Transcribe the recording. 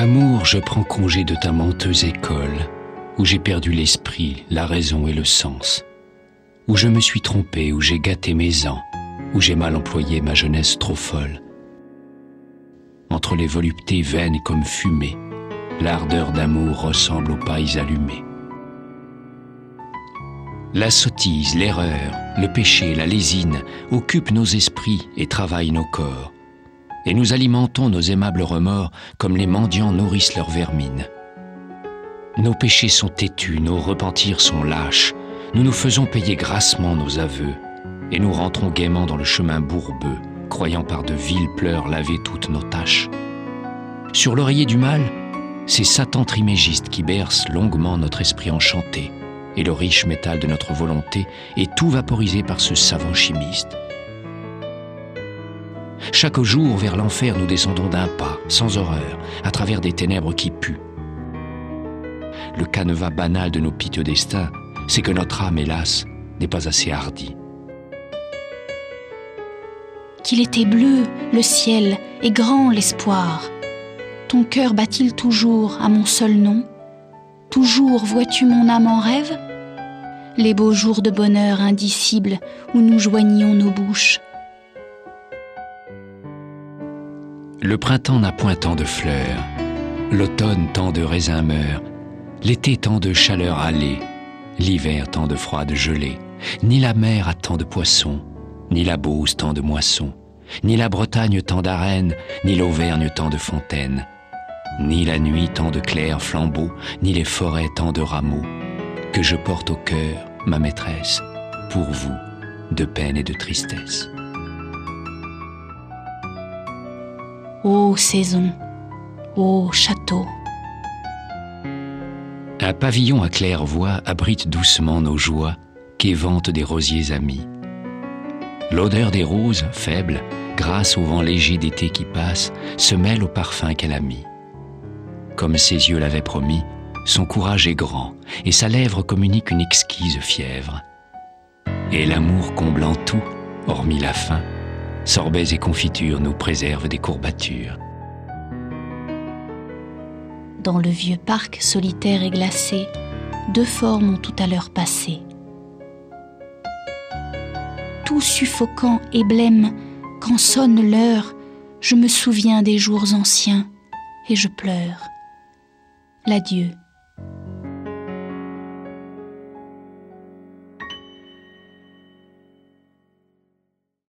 Amour, je prends congé de ta menteuse école, où j'ai perdu l'esprit, la raison et le sens, où je me suis trompé, où j'ai gâté mes ans, où j'ai mal employé ma jeunesse trop folle. Entre les voluptés vaines comme fumée, l'ardeur d'amour ressemble aux pailles allumées. La sottise, l'erreur, le péché, la lésine occupent nos esprits et travaillent nos corps. Et nous alimentons nos aimables remords comme les mendiants nourrissent leur vermine. Nos péchés sont têtus, nos repentirs sont lâches. Nous nous faisons payer grassement nos aveux et nous rentrons gaiement dans le chemin bourbeux, croyant par de vils pleurs laver toutes nos tâches. Sur l'oreiller du mal, c'est Satan trimégiste qui berce longuement notre esprit enchanté, et le riche métal de notre volonté est tout vaporisé par ce savant chimiste. Chaque jour vers l'enfer nous descendons d'un pas, sans horreur, à travers des ténèbres qui puent. Le canevas banal de nos piteux destins, c'est que notre âme, hélas, n'est pas assez hardie. Qu'il était bleu le ciel et grand l'espoir ton cœur bat-il toujours à mon seul nom? Toujours vois-tu mon âme en rêve? Les beaux jours de bonheur indicible où nous joignions nos bouches. Le printemps n'a point tant de fleurs, l'automne tant de raisins meurt, l'été tant de chaleur allée, l'hiver tant de froide gelée, ni la mer a tant de poissons, ni la Beauce tant de moissons, ni la Bretagne tant d'arènes, ni l'Auvergne tant de fontaines ni la nuit tant de clairs flambeaux, ni les forêts tant de rameaux, que je porte au cœur, ma maîtresse, pour vous, de peine et de tristesse. Ô saison, ô château. Un pavillon à claire-voix abrite doucement nos joies qu'éventent des rosiers amis. L'odeur des roses, faible, grâce au vent léger d'été qui passe, se mêle au parfum qu'elle a mis comme ses yeux l'avaient promis, son courage est grand et sa lèvre communique une exquise fièvre. Et l'amour comblant tout, hormis la faim, sorbets et confitures nous préservent des courbatures. Dans le vieux parc solitaire et glacé, deux formes ont tout à l'heure passé. Tout suffocant et blême, quand sonne l'heure, je me souviens des jours anciens et je pleure l'adieu.